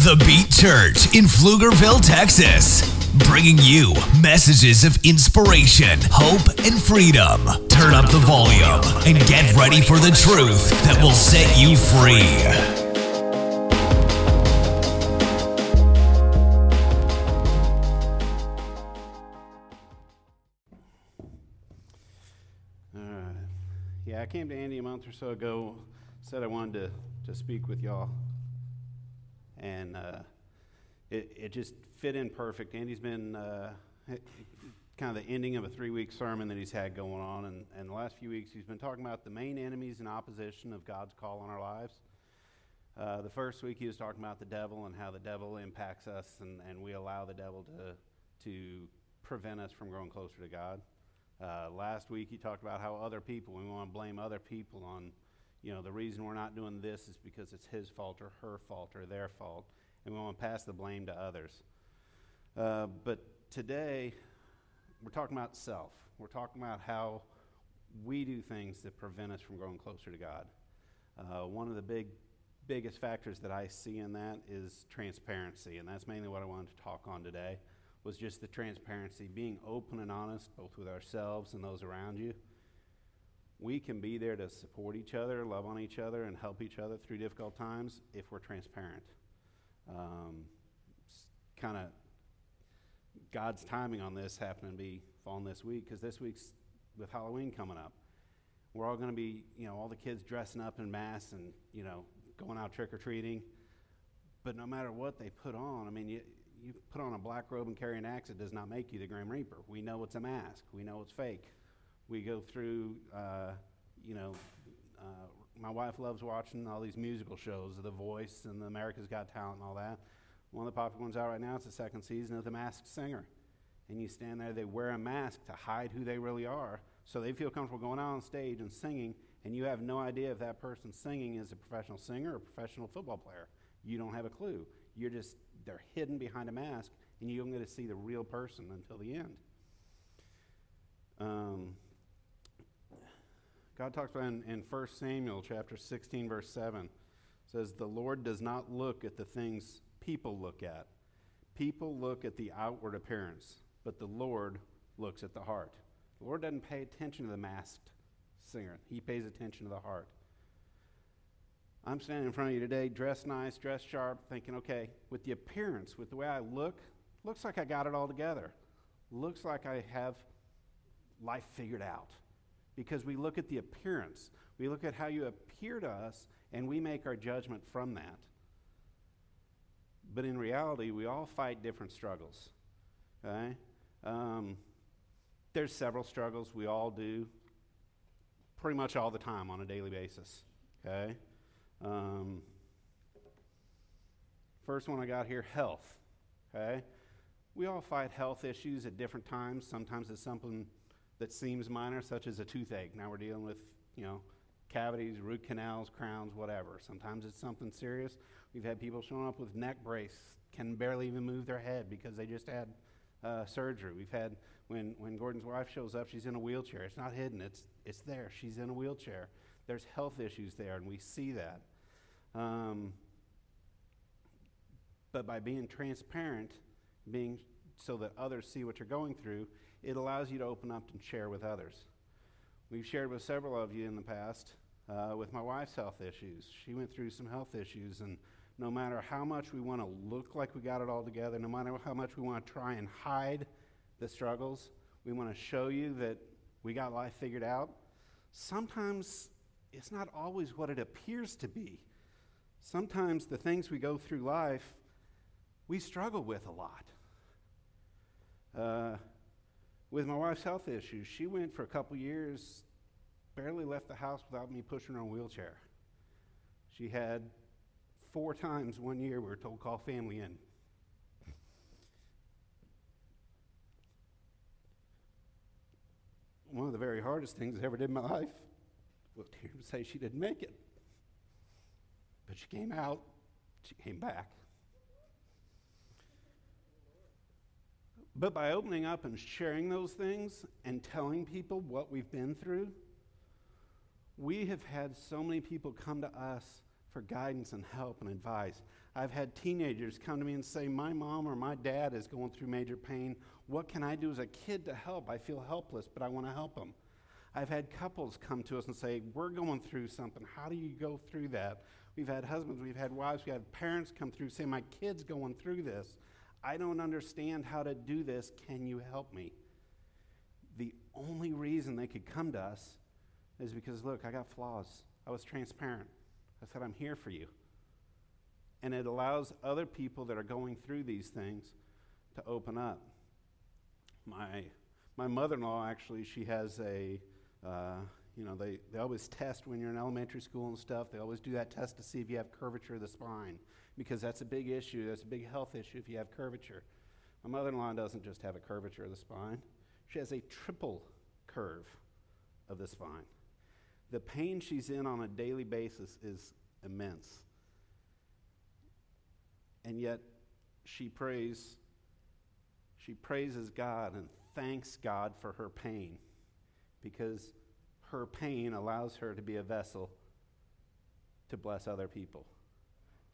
The Beat Church in Pflugerville, Texas. Bringing you messages of inspiration, hope, and freedom. Turn up the volume and get ready for the truth that will set you free. All right. Yeah, I came to Andy a month or so ago, said I wanted to, to speak with y'all. And uh, it, it just fit in perfect. Andy's been uh, kind of the ending of a three week sermon that he's had going on. And, and the last few weeks, he's been talking about the main enemies and opposition of God's call on our lives. Uh, the first week, he was talking about the devil and how the devil impacts us, and, and we allow the devil to, to prevent us from growing closer to God. Uh, last week he talked about how other people, we want to blame other people on, you know, the reason we're not doing this is because it's his fault or her fault or their fault, and we want to pass the blame to others. Uh, but today we're talking about self. We're talking about how we do things that prevent us from growing closer to God. Uh, one of the big, biggest factors that I see in that is transparency, and that's mainly what I wanted to talk on today was just the transparency, being open and honest, both with ourselves and those around you. We can be there to support each other, love on each other, and help each other through difficult times if we're transparent. Um, kind of God's timing on this happened to be falling this week because this week's with Halloween coming up. We're all going to be, you know, all the kids dressing up in masks and, you know, going out trick or treating. But no matter what they put on, I mean, you, you put on a black robe and carry an axe, it does not make you the Grim Reaper. We know it's a mask. We know it's fake. We go through, uh, you know, uh, my wife loves watching all these musical shows, The Voice and the America's Got Talent and all that. One of the popular ones out right now is the second season of The Masked Singer. And you stand there, they wear a mask to hide who they really are, so they feel comfortable going out on stage and singing, and you have no idea if that person singing is a professional singer or a professional football player. You don't have a clue. You're just they're hidden behind a mask, and you don't get to see the real person until the end. Um, God talks about in, in 1 Samuel chapter 16, verse 7, says, The Lord does not look at the things people look at. People look at the outward appearance, but the Lord looks at the heart. The Lord doesn't pay attention to the masked singer, He pays attention to the heart. I'm standing in front of you today, dressed nice, dressed sharp, thinking, okay, with the appearance, with the way I look, looks like I got it all together. Looks like I have life figured out. Because we look at the appearance, we look at how you appear to us, and we make our judgment from that. But in reality, we all fight different struggles. Okay? Um, there's several struggles we all do pretty much all the time on a daily basis. Okay? Um, first one I got here health. Okay? We all fight health issues at different times. Sometimes it's something that seems minor, such as a toothache. Now we're dealing with, you know, cavities, root canals, crowns, whatever. Sometimes it's something serious. We've had people showing up with neck brace, can barely even move their head because they just had uh, surgery. We've had when when Gordon's wife shows up, she's in a wheelchair. It's not hidden. It's it's there. She's in a wheelchair. There's health issues there, and we see that. Um, but by being transparent, being so that others see what you're going through, it allows you to open up and share with others. We've shared with several of you in the past uh, with my wife's health issues. She went through some health issues, and no matter how much we want to look like we got it all together, no matter how much we want to try and hide the struggles, we want to show you that we got life figured out. Sometimes it's not always what it appears to be. Sometimes the things we go through life, we struggle with a lot. Uh, with my wife's health issues, she went for a couple years, barely left the house without me pushing her in a wheelchair. She had four times one year we were told call family in. One of the very hardest things I ever did in my life was to hear say she didn't make it. But she came out, she came back. But by opening up and sharing those things and telling people what we've been through, we have had so many people come to us for guidance and help and advice. I've had teenagers come to me and say, My mom or my dad is going through major pain. What can I do as a kid to help? I feel helpless, but I want to help them. I've had couples come to us and say, We're going through something. How do you go through that? We've had husbands, we've had wives, we've had parents come through say, My kid's going through this. I don't understand how to do this. Can you help me? The only reason they could come to us is because, look, I got flaws. I was transparent. I said, I'm here for you. And it allows other people that are going through these things to open up. My, my mother in law, actually, she has a, uh, you know, they, they always test when you're in elementary school and stuff. They always do that test to see if you have curvature of the spine because that's a big issue. That's a big health issue if you have curvature. My mother in law doesn't just have a curvature of the spine, she has a triple curve of the spine. The pain she's in on a daily basis is immense. And yet she prays she praises God and thanks God for her pain because her pain allows her to be a vessel to bless other people,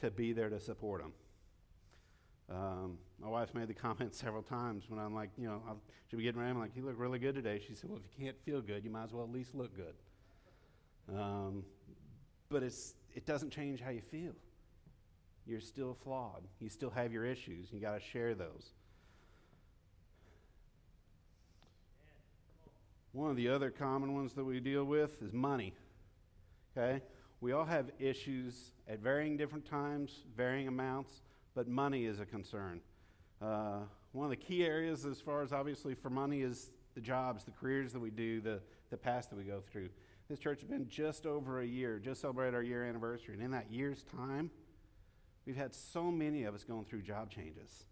to be there to support them. Um, my wife's made the comment several times when I'm like, you know, I'll, she'll be getting ready. I'm like, you look really good today. She said, well, if you can't feel good, you might as well at least look good. Um, but it's, it doesn't change how you feel. You're still flawed. You still have your issues. You got to share those. One of the other common ones that we deal with is money. Okay? We all have issues at varying different times, varying amounts, but money is a concern. Uh, one of the key areas, as far as obviously for money, is the jobs, the careers that we do, the, the past that we go through. This church has been just over a year, just celebrated our year anniversary. And in that year's time, we've had so many of us going through job changes.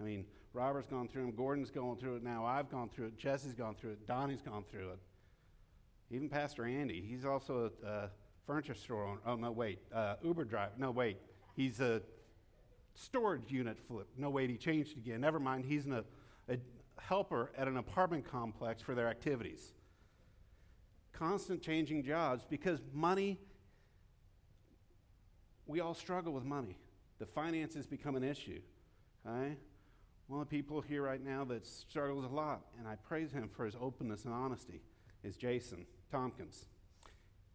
I mean, Robert's gone through them, Gordon's going through it now, I've gone through it, Jesse's gone through it, Donnie's gone through it. Even Pastor Andy, he's also a, a furniture store owner. Oh, no, wait, uh, Uber driver. No, wait, he's a storage unit flip. No, wait, he changed again. Never mind, he's a, a helper at an apartment complex for their activities constant changing jobs because money, we all struggle with money. The finances become an issue. Okay? One of the people here right now that struggles a lot, and I praise him for his openness and honesty, is Jason Tompkins.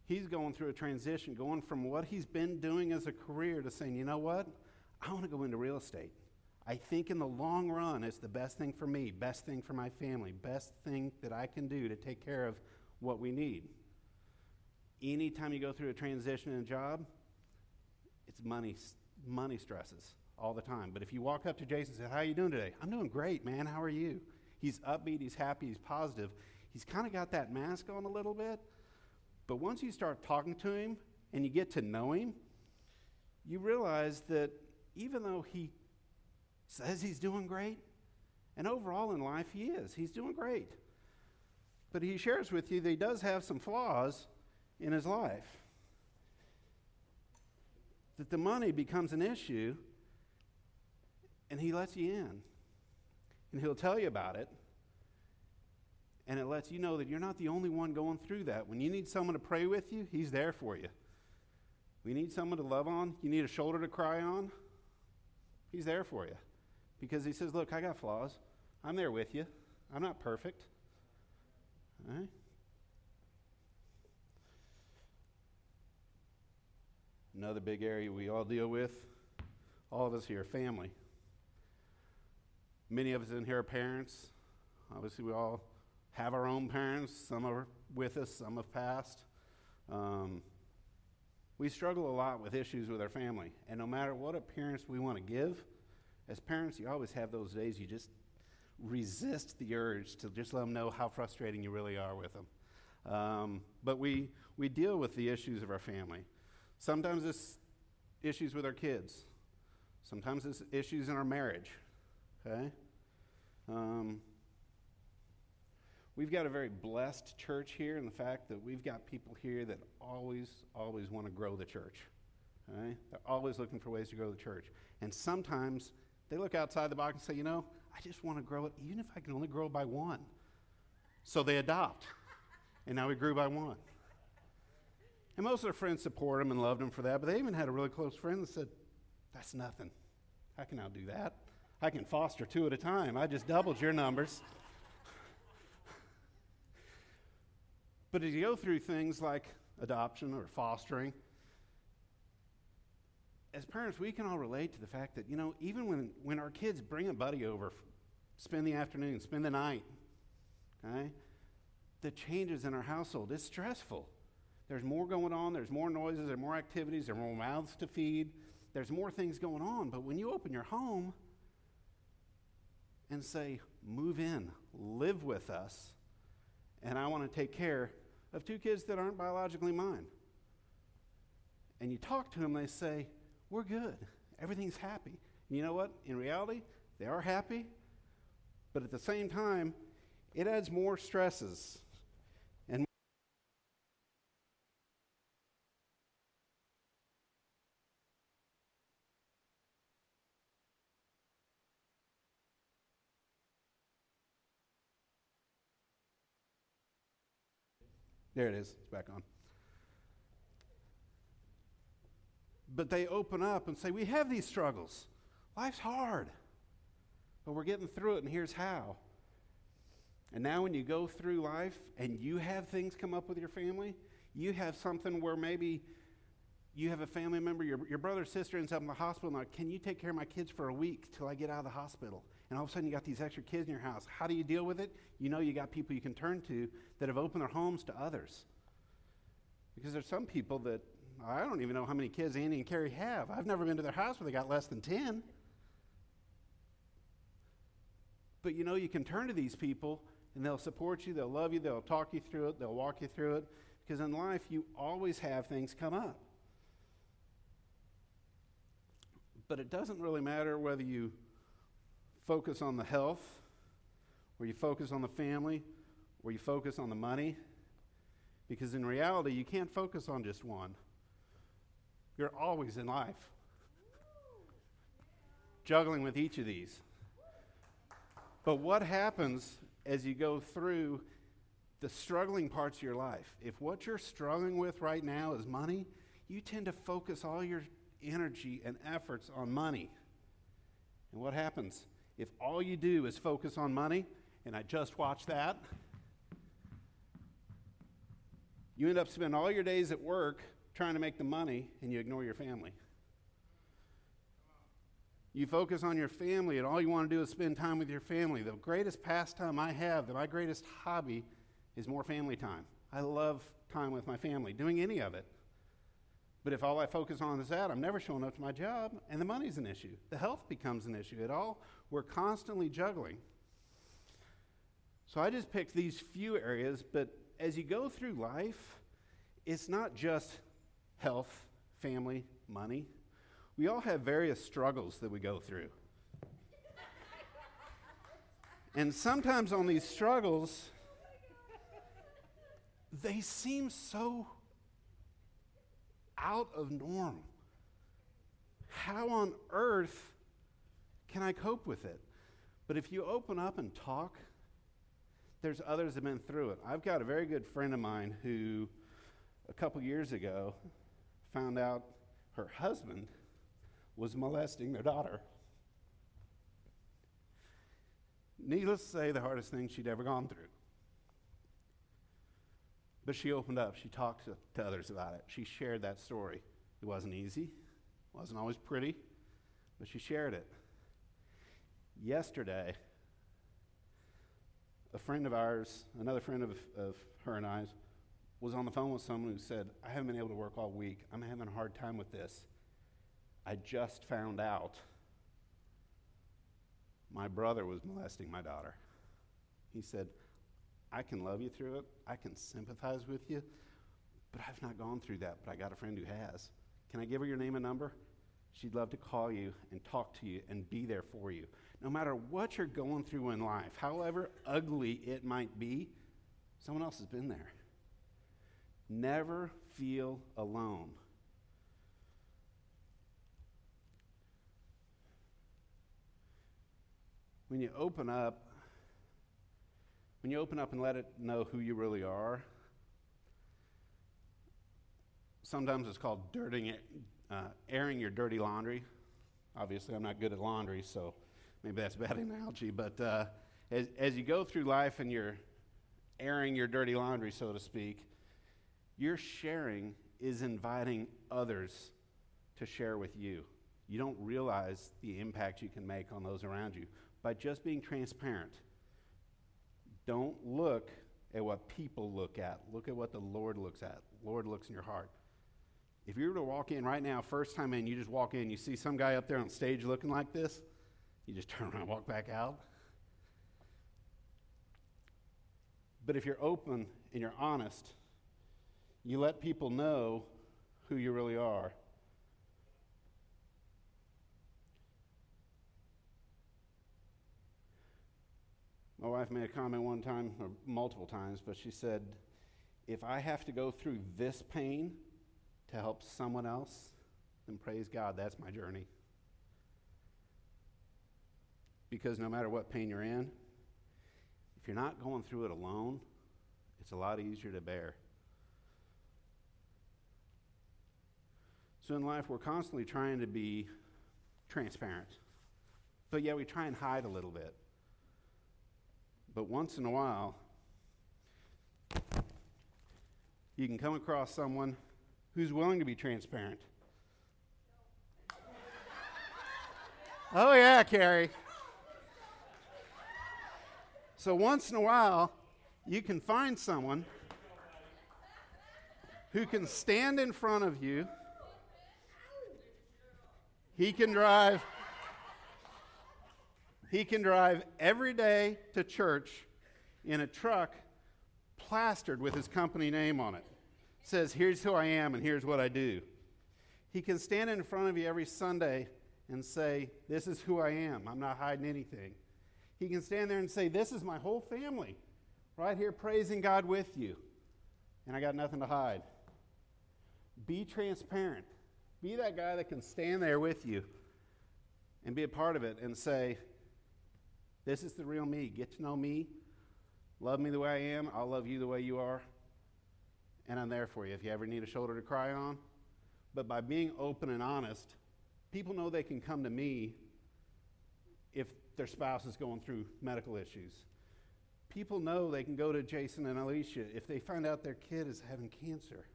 He's going through a transition, going from what he's been doing as a career to saying, you know what? I want to go into real estate. I think in the long run, it's the best thing for me, best thing for my family, best thing that I can do to take care of what we need. Anytime you go through a transition in a job, it's money, money stresses all the time. But if you walk up to Jason and say, How are you doing today? I'm doing great, man. How are you? He's upbeat, he's happy, he's positive. He's kind of got that mask on a little bit. But once you start talking to him and you get to know him, you realize that even though he says he's doing great, and overall in life he is, he's doing great. But he shares with you that he does have some flaws in his life. That the money becomes an issue, and he lets you in. And he'll tell you about it. And it lets you know that you're not the only one going through that. When you need someone to pray with you, he's there for you. We need someone to love on, you need a shoulder to cry on, he's there for you. Because he says, Look, I got flaws. I'm there with you. I'm not perfect. Right? Another big area we all deal with, all of us here, family. Many of us in here are parents. Obviously, we all have our own parents. Some are with us, some have passed. Um, we struggle a lot with issues with our family. And no matter what appearance we want to give, as parents, you always have those days you just resist the urge to just let them know how frustrating you really are with them. Um, but we, we deal with the issues of our family. Sometimes it's issues with our kids. Sometimes it's issues in our marriage. Okay? Um, we've got a very blessed church here and the fact that we've got people here that always, always want to grow the church. Okay? They're always looking for ways to grow the church. And sometimes they look outside the box and say, you know, I just want to grow it, even if I can only grow by one. So they adopt. And now we grew by one. And most of their friends support him and loved him for that, but they even had a really close friend that said, That's nothing. I can outdo that. I can foster two at a time. I just doubled your numbers. but as you go through things like adoption or fostering, as parents, we can all relate to the fact that, you know, even when, when our kids bring a buddy over, spend the afternoon, spend the night, okay, the changes in our household, is stressful. There's more going on, there's more noises, there's more activities, there's more mouths to feed, there's more things going on. But when you open your home and say, move in, live with us, and I want to take care of two kids that aren't biologically mine. And you talk to them, they say, We're good. Everything's happy. And you know what? In reality, they are happy, but at the same time, it adds more stresses There it is. It's back on. But they open up and say, We have these struggles. Life's hard, but we're getting through it, and here's how. And now, when you go through life and you have things come up with your family, you have something where maybe you have a family member, your, your brother sister ends up in the hospital, and like, can you take care of my kids for a week till I get out of the hospital? And all of a sudden you got these extra kids in your house. How do you deal with it? You know you got people you can turn to that have opened their homes to others. Because there's some people that I don't even know how many kids Andy and Carrie have. I've never been to their house where they got less than 10. But you know, you can turn to these people and they'll support you, they'll love you, they'll talk you through it, they'll walk you through it. Because in life, you always have things come up. But it doesn't really matter whether you focus on the health, or you focus on the family, or you focus on the money. Because in reality, you can't focus on just one. You're always in life juggling with each of these. But what happens as you go through the struggling parts of your life? If what you're struggling with right now is money, you tend to focus all your energy and efforts on money. And what happens? If all you do is focus on money, and I just watched that, you end up spending all your days at work trying to make the money and you ignore your family. You focus on your family, and all you want to do is spend time with your family. The greatest pastime I have, my greatest hobby, is more family time. I love time with my family, doing any of it. But if all I focus on is that, I'm never showing up to my job, and the money's an issue. The health becomes an issue. It all, we're constantly juggling. So I just picked these few areas, but as you go through life, it's not just health, family, money. We all have various struggles that we go through. and sometimes on these struggles, they seem so out of norm. How on earth can I cope with it? But if you open up and talk, there's others that have been through it. I've got a very good friend of mine who, a couple years ago, found out her husband was molesting their daughter. Needless to say, the hardest thing she'd ever gone through. But she opened up. She talked to, to others about it. She shared that story. It wasn't easy, it wasn't always pretty, but she shared it. Yesterday, a friend of ours, another friend of, of her and I's, was on the phone with someone who said, I haven't been able to work all week. I'm having a hard time with this. I just found out my brother was molesting my daughter. He said, I can love you through it, I can sympathize with you, but I've not gone through that, but I got a friend who has. Can I give her your name and number? She'd love to call you and talk to you and be there for you. No matter what you're going through in life, however ugly it might be, someone else has been there. Never feel alone. When you open up when you open up and let it know who you really are, sometimes it's called dirtying it, uh, airing your dirty laundry. Obviously, I'm not good at laundry, so maybe that's a bad analogy. But uh, as, as you go through life and you're airing your dirty laundry, so to speak, your sharing is inviting others to share with you. You don't realize the impact you can make on those around you by just being transparent. Don't look at what people look at. Look at what the Lord looks at. Lord looks in your heart. If you were to walk in right now, first time in, you just walk in, you see some guy up there on stage looking like this, you just turn around and walk back out. But if you're open and you're honest, you let people know who you really are. My wife made a comment one time, or multiple times, but she said, If I have to go through this pain to help someone else, then praise God, that's my journey. Because no matter what pain you're in, if you're not going through it alone, it's a lot easier to bear. So in life, we're constantly trying to be transparent, but yet we try and hide a little bit. But once in a while, you can come across someone who's willing to be transparent. Oh, yeah, Carrie. So once in a while, you can find someone who can stand in front of you. He can drive he can drive every day to church in a truck plastered with his company name on it. Says, "Here's who I am and here's what I do." He can stand in front of you every Sunday and say, "This is who I am. I'm not hiding anything." He can stand there and say, This is my whole family, right here praising God with you, and I got nothing to hide. Be transparent. Be that guy that can stand there with you and be a part of it and say, This is the real me. Get to know me. Love me the way I am. I'll love you the way you are. And I'm there for you if you ever need a shoulder to cry on. But by being open and honest, people know they can come to me if their spouse is going through medical issues. People know they can go to Jason and Alicia if they find out their kid is having cancer.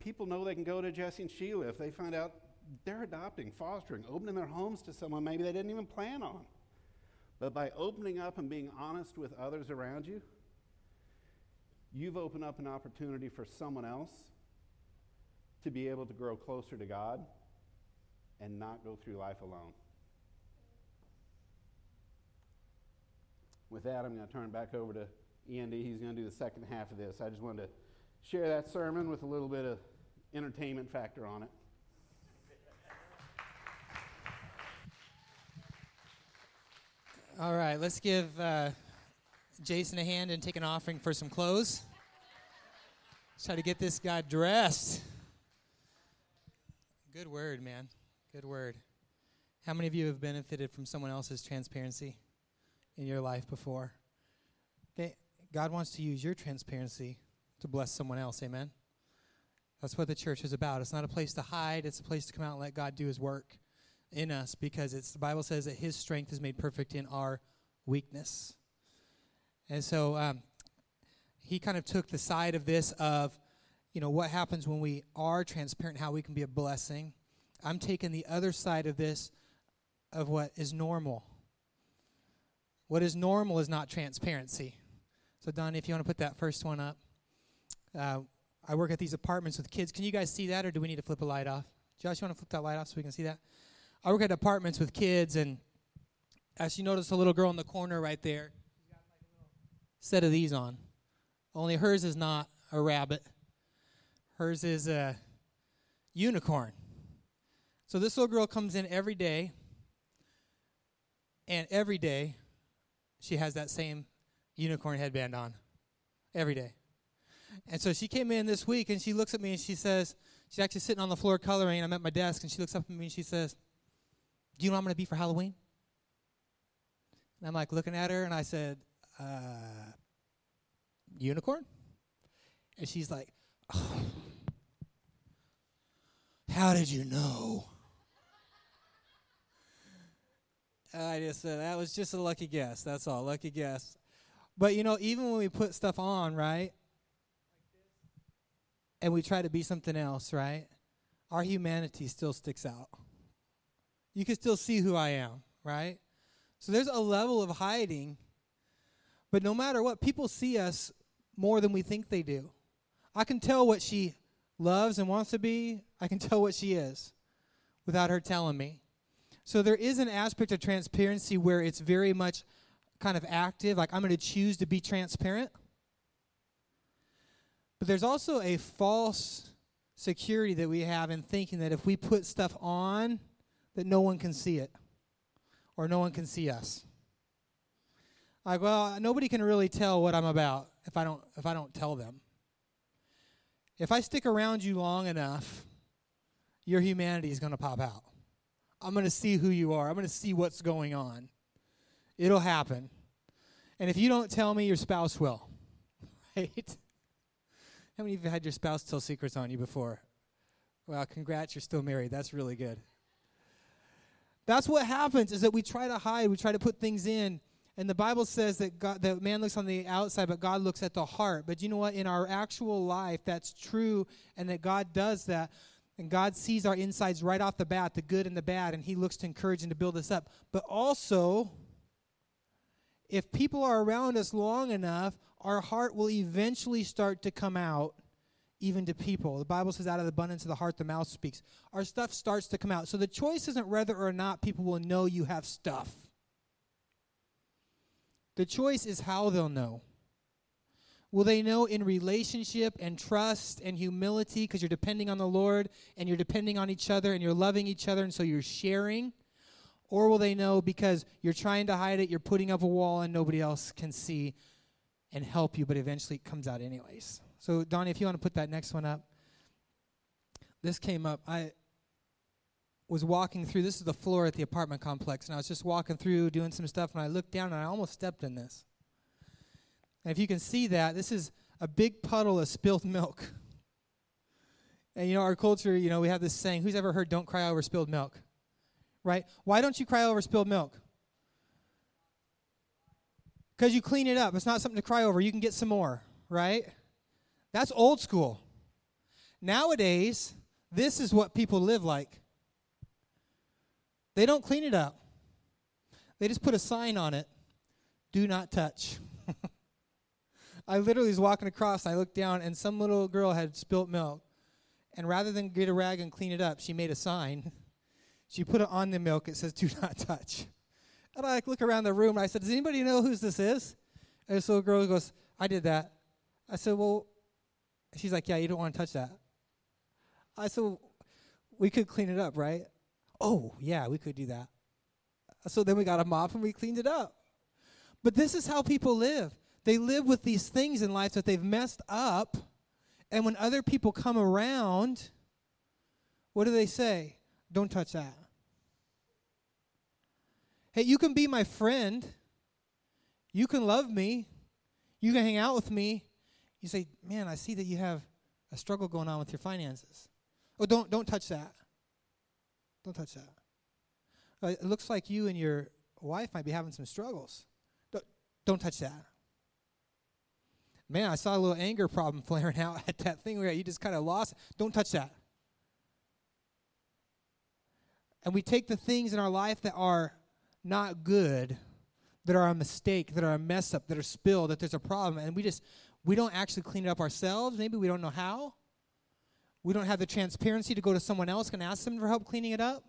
People know they can go to Jesse and Sheila if they find out they're adopting, fostering, opening their homes to someone maybe they didn't even plan on. But by opening up and being honest with others around you, you've opened up an opportunity for someone else to be able to grow closer to God and not go through life alone. with that, I'm going to turn back over to Andy. He's going to do the second half of this. I just wanted to share that sermon with a little bit of entertainment factor on it. All right, let's give uh, Jason a hand and take an offering for some clothes. Let's try to get this guy dressed. Good word, man. Good word. How many of you have benefited from someone else's transparency? in your life before. God wants to use your transparency to bless someone else. Amen. That's what the church is about. It's not a place to hide, it's a place to come out and let God do his work in us because it's the Bible says that his strength is made perfect in our weakness. And so um, he kind of took the side of this of, you know, what happens when we are transparent, how we can be a blessing. I'm taking the other side of this of what is normal what is normal is not transparency. So, Don, if you want to put that first one up. Uh, I work at these apartments with kids. Can you guys see that, or do we need to flip a light off? Josh, you want to flip that light off so we can see that? I work at apartments with kids, and as you notice, a little girl in the corner right there, She's got like a little set of these on. Only hers is not a rabbit. Hers is a unicorn. So this little girl comes in every day, and every day she has that same unicorn headband on every day. And so she came in this week and she looks at me and she says, she's actually sitting on the floor coloring. I'm at my desk and she looks up at me and she says, Do you know what I'm going to be for Halloween? And I'm like looking at her and I said, uh, Unicorn? And she's like, oh, How did you know? I just said that was just a lucky guess. That's all, lucky guess. But you know, even when we put stuff on, right? And we try to be something else, right? Our humanity still sticks out. You can still see who I am, right? So there's a level of hiding. But no matter what, people see us more than we think they do. I can tell what she loves and wants to be. I can tell what she is without her telling me. So there is an aspect of transparency where it's very much kind of active, like I'm going to choose to be transparent. But there's also a false security that we have in thinking that if we put stuff on, that no one can see it or no one can see us. Like, well, nobody can really tell what I'm about if I don't if I don't tell them. If I stick around you long enough, your humanity is going to pop out. I'm going to see who you are. I'm going to see what's going on. It'll happen. And if you don't tell me, your spouse will. Right? How many of you had your spouse tell secrets on you before? Well, congrats, you're still married. That's really good. That's what happens is that we try to hide, we try to put things in. And the Bible says that God, that man looks on the outside, but God looks at the heart. But you know what? In our actual life, that's true, and that God does that. And God sees our insides right off the bat, the good and the bad, and He looks to encourage and to build us up. But also, if people are around us long enough, our heart will eventually start to come out even to people. The Bible says, out of the abundance of the heart, the mouth speaks. Our stuff starts to come out. So the choice isn't whether or not people will know you have stuff. The choice is how they'll know. Will they know in relationship and trust and humility because you're depending on the Lord and you're depending on each other and you're loving each other and so you're sharing? Or will they know because you're trying to hide it, you're putting up a wall and nobody else can see and help you, but eventually it comes out anyways? So, Donnie, if you want to put that next one up. This came up. I was walking through, this is the floor at the apartment complex, and I was just walking through doing some stuff, and I looked down and I almost stepped in this. And if you can see that, this is a big puddle of spilled milk. And you know, our culture, you know, we have this saying, who's ever heard don't cry over spilled milk? Right? Why don't you cry over spilled milk? Because you clean it up. It's not something to cry over. You can get some more, right? That's old school. Nowadays, this is what people live like. They don't clean it up. They just put a sign on it do not touch. I literally was walking across and I looked down and some little girl had spilt milk. And rather than get a rag and clean it up, she made a sign. She put it on the milk. It says, do not touch. And I like look around the room and I said, does anybody know whose this is? And this little girl goes, I did that. I said, well, she's like, yeah, you don't want to touch that. I said, we could clean it up, right? Oh, yeah, we could do that. So then we got a mop and we cleaned it up. But this is how people live. They live with these things in life that they've messed up. And when other people come around, what do they say? Don't touch that. Hey, you can be my friend. You can love me. You can hang out with me. You say, "Man, I see that you have a struggle going on with your finances." Oh, don't don't touch that. Don't touch that. Uh, it looks like you and your wife might be having some struggles. Don't, don't touch that. Man, I saw a little anger problem flaring out at that thing where you just kind of lost. Don't touch that. And we take the things in our life that are not good, that are a mistake, that are a mess up, that are spilled, that there's a problem, and we just we don't actually clean it up ourselves. Maybe we don't know how. We don't have the transparency to go to someone else and ask them for help cleaning it up.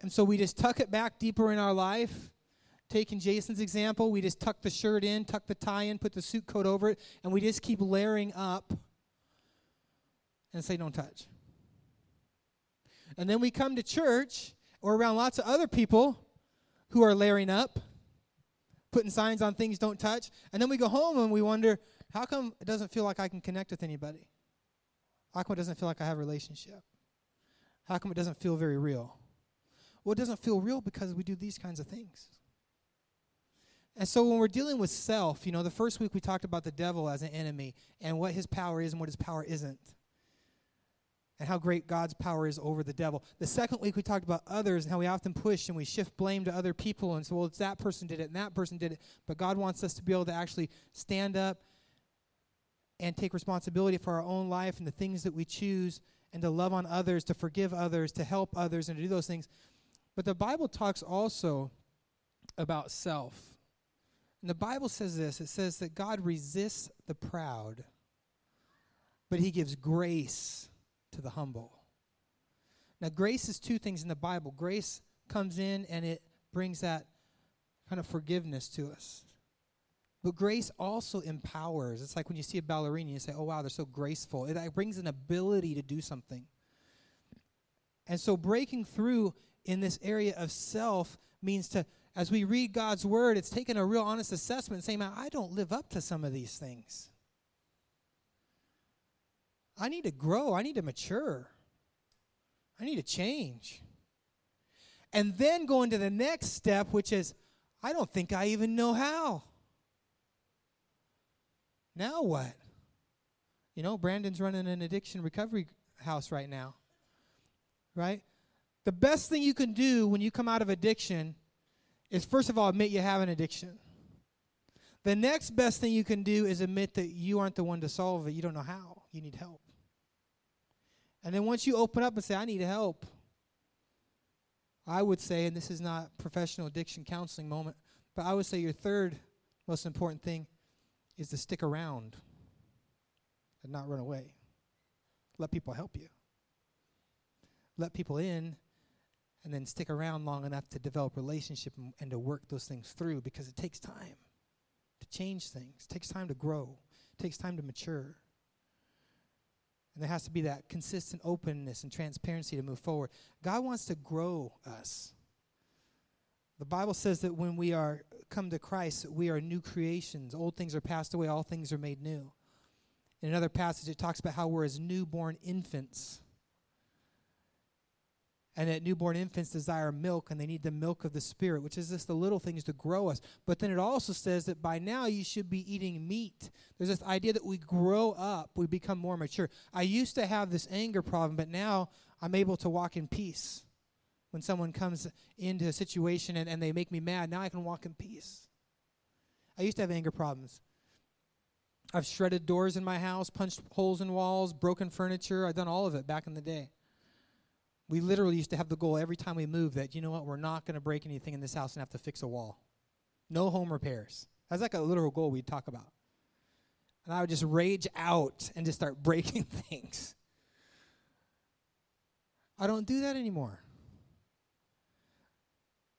And so we just tuck it back deeper in our life. Taking Jason's example, we just tuck the shirt in, tuck the tie in, put the suit coat over it, and we just keep layering up and say, don't touch. And then we come to church or around lots of other people who are layering up, putting signs on things don't touch. And then we go home and we wonder, how come it doesn't feel like I can connect with anybody? How come it doesn't feel like I have a relationship? How come it doesn't feel very real? Well, it doesn't feel real because we do these kinds of things. And so when we're dealing with self, you know, the first week we talked about the devil as an enemy and what his power is and what his power isn't. and how great God's power is over the devil. The second week we talked about others and how we often push and we shift blame to other people and so well it's that person did it and that person did it. But God wants us to be able to actually stand up and take responsibility for our own life and the things that we choose and to love on others, to forgive others, to help others and to do those things. But the Bible talks also about self. And the Bible says this, it says that God resists the proud, but he gives grace to the humble. Now, grace is two things in the Bible. Grace comes in and it brings that kind of forgiveness to us. But grace also empowers. It's like when you see a ballerina, and you say, oh, wow, they're so graceful. It brings an ability to do something. And so breaking through in this area of self means to, as we read God's word, it's taking a real honest assessment saying, I don't live up to some of these things. I need to grow. I need to mature. I need to change. And then going to the next step, which is, I don't think I even know how. Now what? You know, Brandon's running an addiction recovery house right now. Right? The best thing you can do when you come out of addiction is, first of all, admit you have an addiction. The next best thing you can do is admit that you aren't the one to solve it. You don't know how. You need help. And then once you open up and say, I need help, I would say, and this is not professional addiction counseling moment, but I would say your third most important thing is to stick around and not run away. Let people help you. Let people in and then stick around long enough to develop relationship and, to work those things through because it takes time to change things. It takes time to grow. It takes time to mature. And there has to be that consistent openness and transparency to move forward. God wants to grow us. The Bible says that when we are come to Christ, we are new creations. Old things are passed away, all things are made new. In another passage, it talks about how we're as newborn infants. And that newborn infants desire milk and they need the milk of the spirit which is just the little things to grow us. But then it also says that by now you should be eating meat. There's this idea that we grow up we become more mature. I used to have this anger problem but now i'm able to walk in peace when someone comes into a situation and, and they make me mad now i can walk in peace i used to have anger problems i've shredded doors in my house punched holes in walls broken furniture i've done all of it back in the day we literally used to have the goal every time we moved that, you know what, we're not going to break anything in this house and have to fix a wall. No home repairs. That's like a literal goal we'd talk about. And I would just rage out and just start breaking things. I don't do that anymore.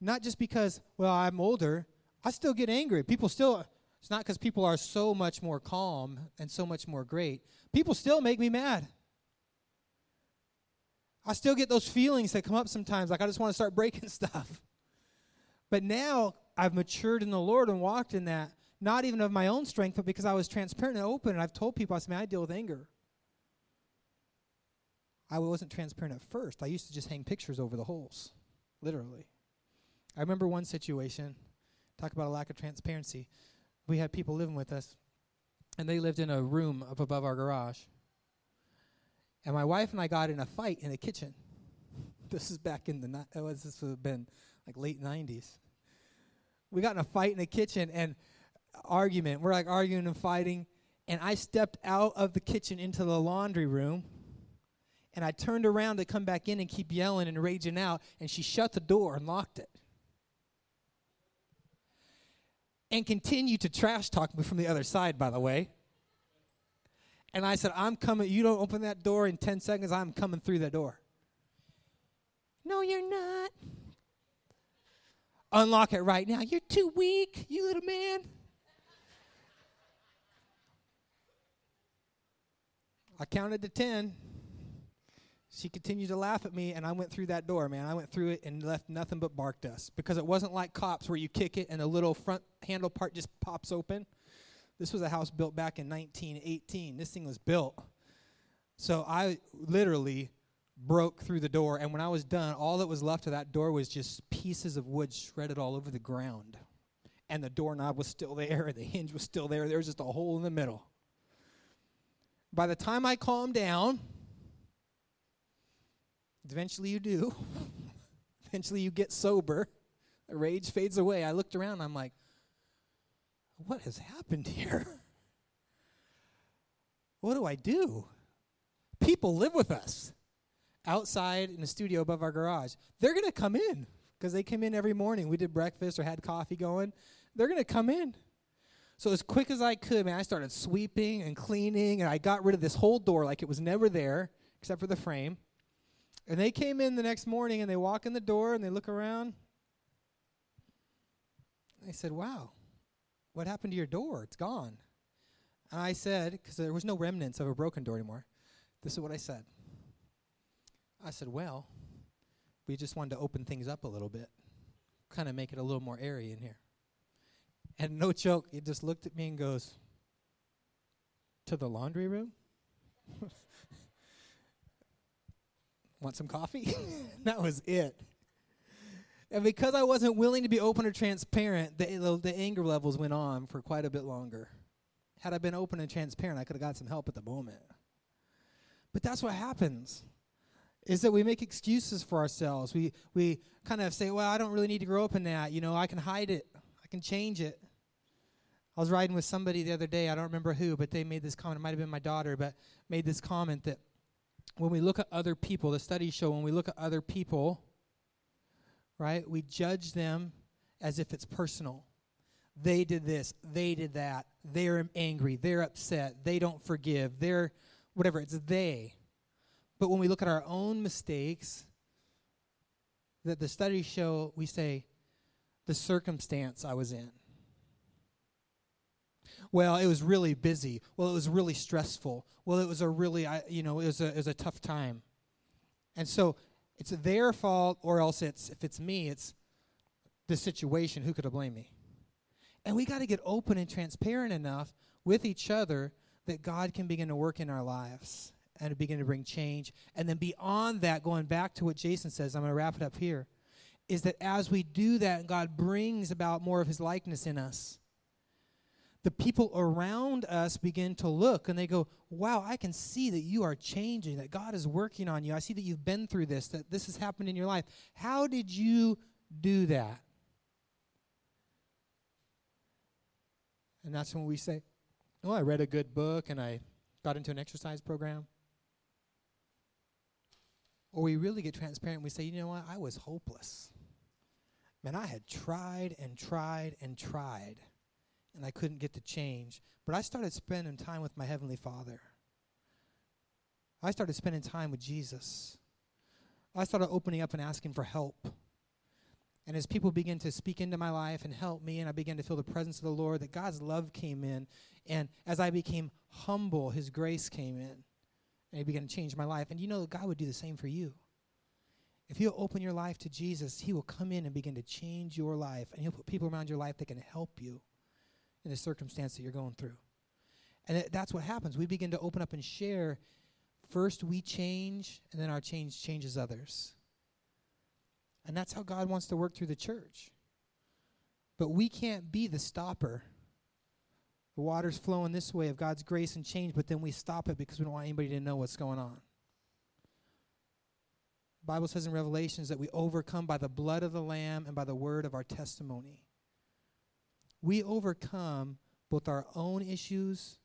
Not just because, well, I'm older, I still get angry. People still, it's not because people are so much more calm and so much more great. People still make me mad. I still get those feelings that come up sometimes, like I just want to start breaking stuff. But now I've matured in the Lord and walked in that, not even of my own strength, but because I was transparent and open, and I've told people, I said, man, I deal with anger. I wasn't transparent at first. I used to just hang pictures over the holes, literally. I remember one situation, talk about a lack of transparency. We had people living with us, and they lived in a room up above our garage. And my wife and I got in a fight in the kitchen. This is back in the ni- this would have been like late 90s. We got in a fight in the kitchen and argument. We're like arguing and fighting and I stepped out of the kitchen into the laundry room and I turned around to come back in and keep yelling and raging out and she shut the door and locked it. And continued to trash talk me from the other side, by the way. And I said, I'm coming. You don't open that door in 10 seconds, I'm coming through that door. No, you're not. Unlock it right now. You're too weak, you little man. I counted to 10. She continued to laugh at me, and I went through that door, man. I went through it and left nothing but bark dust because it wasn't like cops where you kick it and the little front handle part just pops open. This was a house built back in 1918. This thing was built. So I literally broke through the door, and when I was done, all that was left of that door was just pieces of wood shredded all over the ground. And the doorknob was still there, and the hinge was still there. There was just a hole in the middle. By the time I calmed down, Eventually you do. Eventually you get sober. The rage fades away. I looked around, I'm like, what has happened here? what do I do? People live with us outside in the studio above our garage. They're going to come in because they come in every morning. We did breakfast or had coffee going. They're going to come in. So as quick as I could, man, I started sweeping and cleaning, and I got rid of this whole door like it was never there, except for the frame. And they came in the next morning, and they walk in the door, and they look around. They said, "Wow, what happened to your door? It's gone." And I said, because there was no remnants of a broken door anymore. This is what I said. I said, "Well, we just wanted to open things up a little bit, kind of make it a little more airy in here." And no joke, he just looked at me and goes, To the laundry room? Want some coffee? that was it. And because I wasn't willing to be open or transparent, the, the, anger levels went on for quite a bit longer. Had I been open and transparent, I could have got some help at the moment. But that's what happens is that we make excuses for ourselves. We we kind of say, "Well, I don't really need to grow up in that. You know, I can hide it. I can change it." I was riding with somebody the other day, I don't remember who, but they made this comment. It might have been my daughter, but made this comment that when we look at other people, the studies show when we look at other people, right, we judge them as if it's personal. They did this, they did that, they're angry, they're upset, they don't forgive, they're whatever, it's they. But when we look at our own mistakes, that the studies show, we say, the circumstance I was in. Well, it was really busy. Well, it was really stressful. Well, it was a really, you know, it was a, it was a tough time. And so it's their fault, or else it's, if it's me, it's the situation. Who could have blamed me? And we got to get open and transparent enough with each other that God can begin to work in our lives and begin to bring change. And then beyond that, going back to what Jason says, I'm going to wrap it up here, is that as we do that, God brings about more of his likeness in us the people around us begin to look and they go, Wow, I can see that you are changing, that God is working on you. I see that you've been through this, that this has happened in your life. How did you do that? And that's when we say, Oh, I read a good book and I got into an exercise program. Or we really get transparent and we say, You know what? I was hopeless. Man, I had tried and tried and tried and I couldn't get to change. But I started spending time with my Heavenly Father. I started spending time with Jesus. I started opening up and asking for help. And as people began to speak into my life and help me, and I began to feel the presence of the Lord, that God's love came in. And as I became humble, His grace came in. And He began to change my life. And you know, that God would do the same for you. If you open your life to Jesus, He will come in and begin to change your life. And He'll put people around your life that can help you in the circumstance that you're going through. And that's what happens. We begin to open up and share. First, we change, and then our change changes others. And that's how God wants to work through the church. But we can't be the stopper. The water's flowing this way of God's grace and change, but then we stop it because we don't want anybody to know what's going on. Bible says in Revelations that we overcome by the blood of the Lamb and by the word of our testimony we overcome both our own issues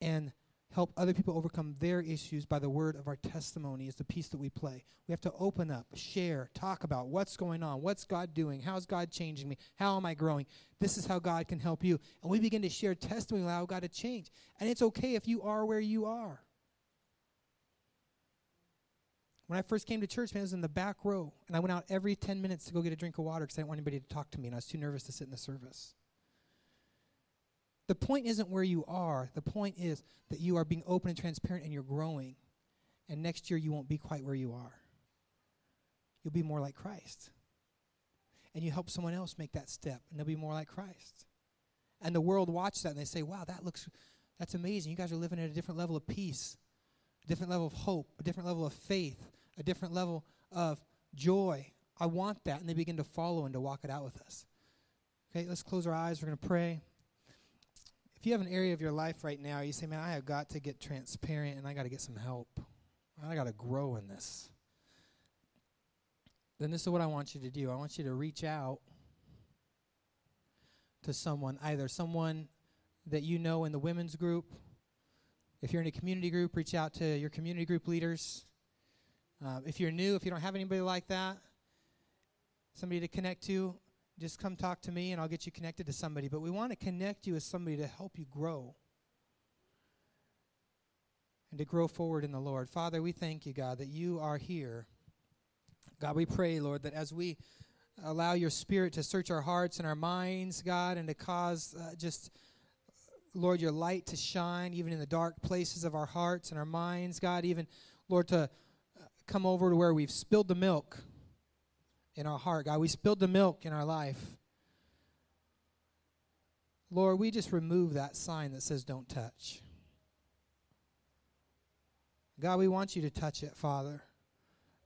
and help other people overcome their issues by the word of our testimony is the piece that we play. We have to open up, share, talk about what's going on, what's God doing, how's God changing me, how am I growing. This is how God can help you. And we begin to share testimony how God to change. And it's okay if you are where you are. When I first came to church, man, I was in the back row, and I went out every 10 minutes to go get a drink of water because I didn't want anybody to talk to me, and I was too nervous to sit in the service. The point isn't where you are. The point is that you are being open and transparent and you're growing. And next year, you won't be quite where you are. You'll be more like Christ. And you help someone else make that step, and they'll be more like Christ. And the world watches that and they say, wow, that looks, that's amazing. You guys are living at a different level of peace, a different level of hope, a different level of faith, a different level of joy. I want that. And they begin to follow and to walk it out with us. Okay, let's close our eyes. We're going to pray. If you have an area of your life right now, you say, man, I have got to get transparent and I got to get some help. I got to grow in this. then this is what I want you to do. I want you to reach out to someone, either someone that you know in the women's group. If you're in a community group, reach out to your community group leaders. Uh, if you're new, if you don't have anybody like that, somebody to connect to, just come talk to me and I'll get you connected to somebody. But we want to connect you with somebody to help you grow and to grow forward in the Lord. Father, we thank you, God, that you are here. God, we pray, Lord, that as we allow your spirit to search our hearts and our minds, God, and to cause uh, just, Lord, your light to shine even in the dark places of our hearts and our minds, God, even, Lord, to come over to where we've spilled the milk in our heart, God. We spilled the milk in our life. Lord, we just remove that sign that says don't touch. God, we want you to touch it, Father.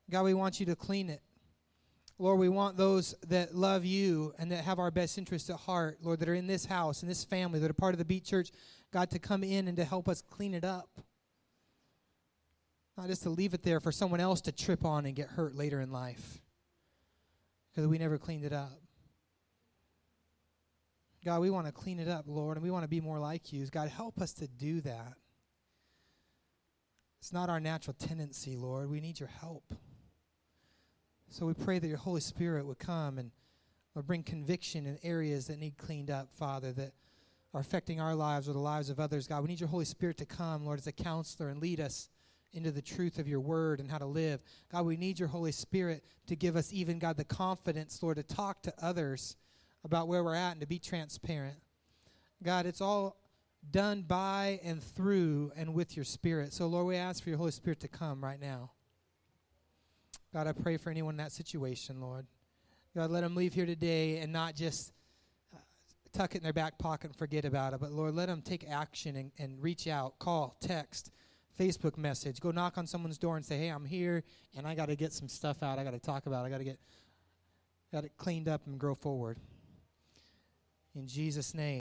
God, we want you to clean it. Lord, we want those that love you and that have our best interests at heart, Lord, that are in this house, in this family, that are part of the Beat Church, God, to come in and to help us clean it up. Not just to leave it there for someone else to trip on and get hurt later in life because we never cleaned it up. God, we want to clean it up, Lord, and we want to be more like you. God, help us to do that. It's not our natural tendency, Lord. We need your help. So we pray that your Holy Spirit would come and Lord, bring conviction in areas that need cleaned up, Father, that are affecting our lives or the lives of others. God, we need your Holy Spirit to come, Lord, as a counselor and lead us into the truth of your word and how to live. God, we need your Holy Spirit to give us even, God, the confidence, Lord, to talk to others about where we're at and to be transparent. God, it's all done by and through and with your Spirit. So, Lord, we ask for your Holy Spirit to come right now. God, I pray for anyone in that situation, Lord. God, let them leave here today and not just uh, tuck it in their back pocket and forget about it, but Lord, let them take action and, and reach out, call, text, Facebook message, go knock on someone's door and say, "Hey, I'm here, and I got to get some stuff out. I got to talk about. It. I got to get got it cleaned up and grow forward." In Jesus' name.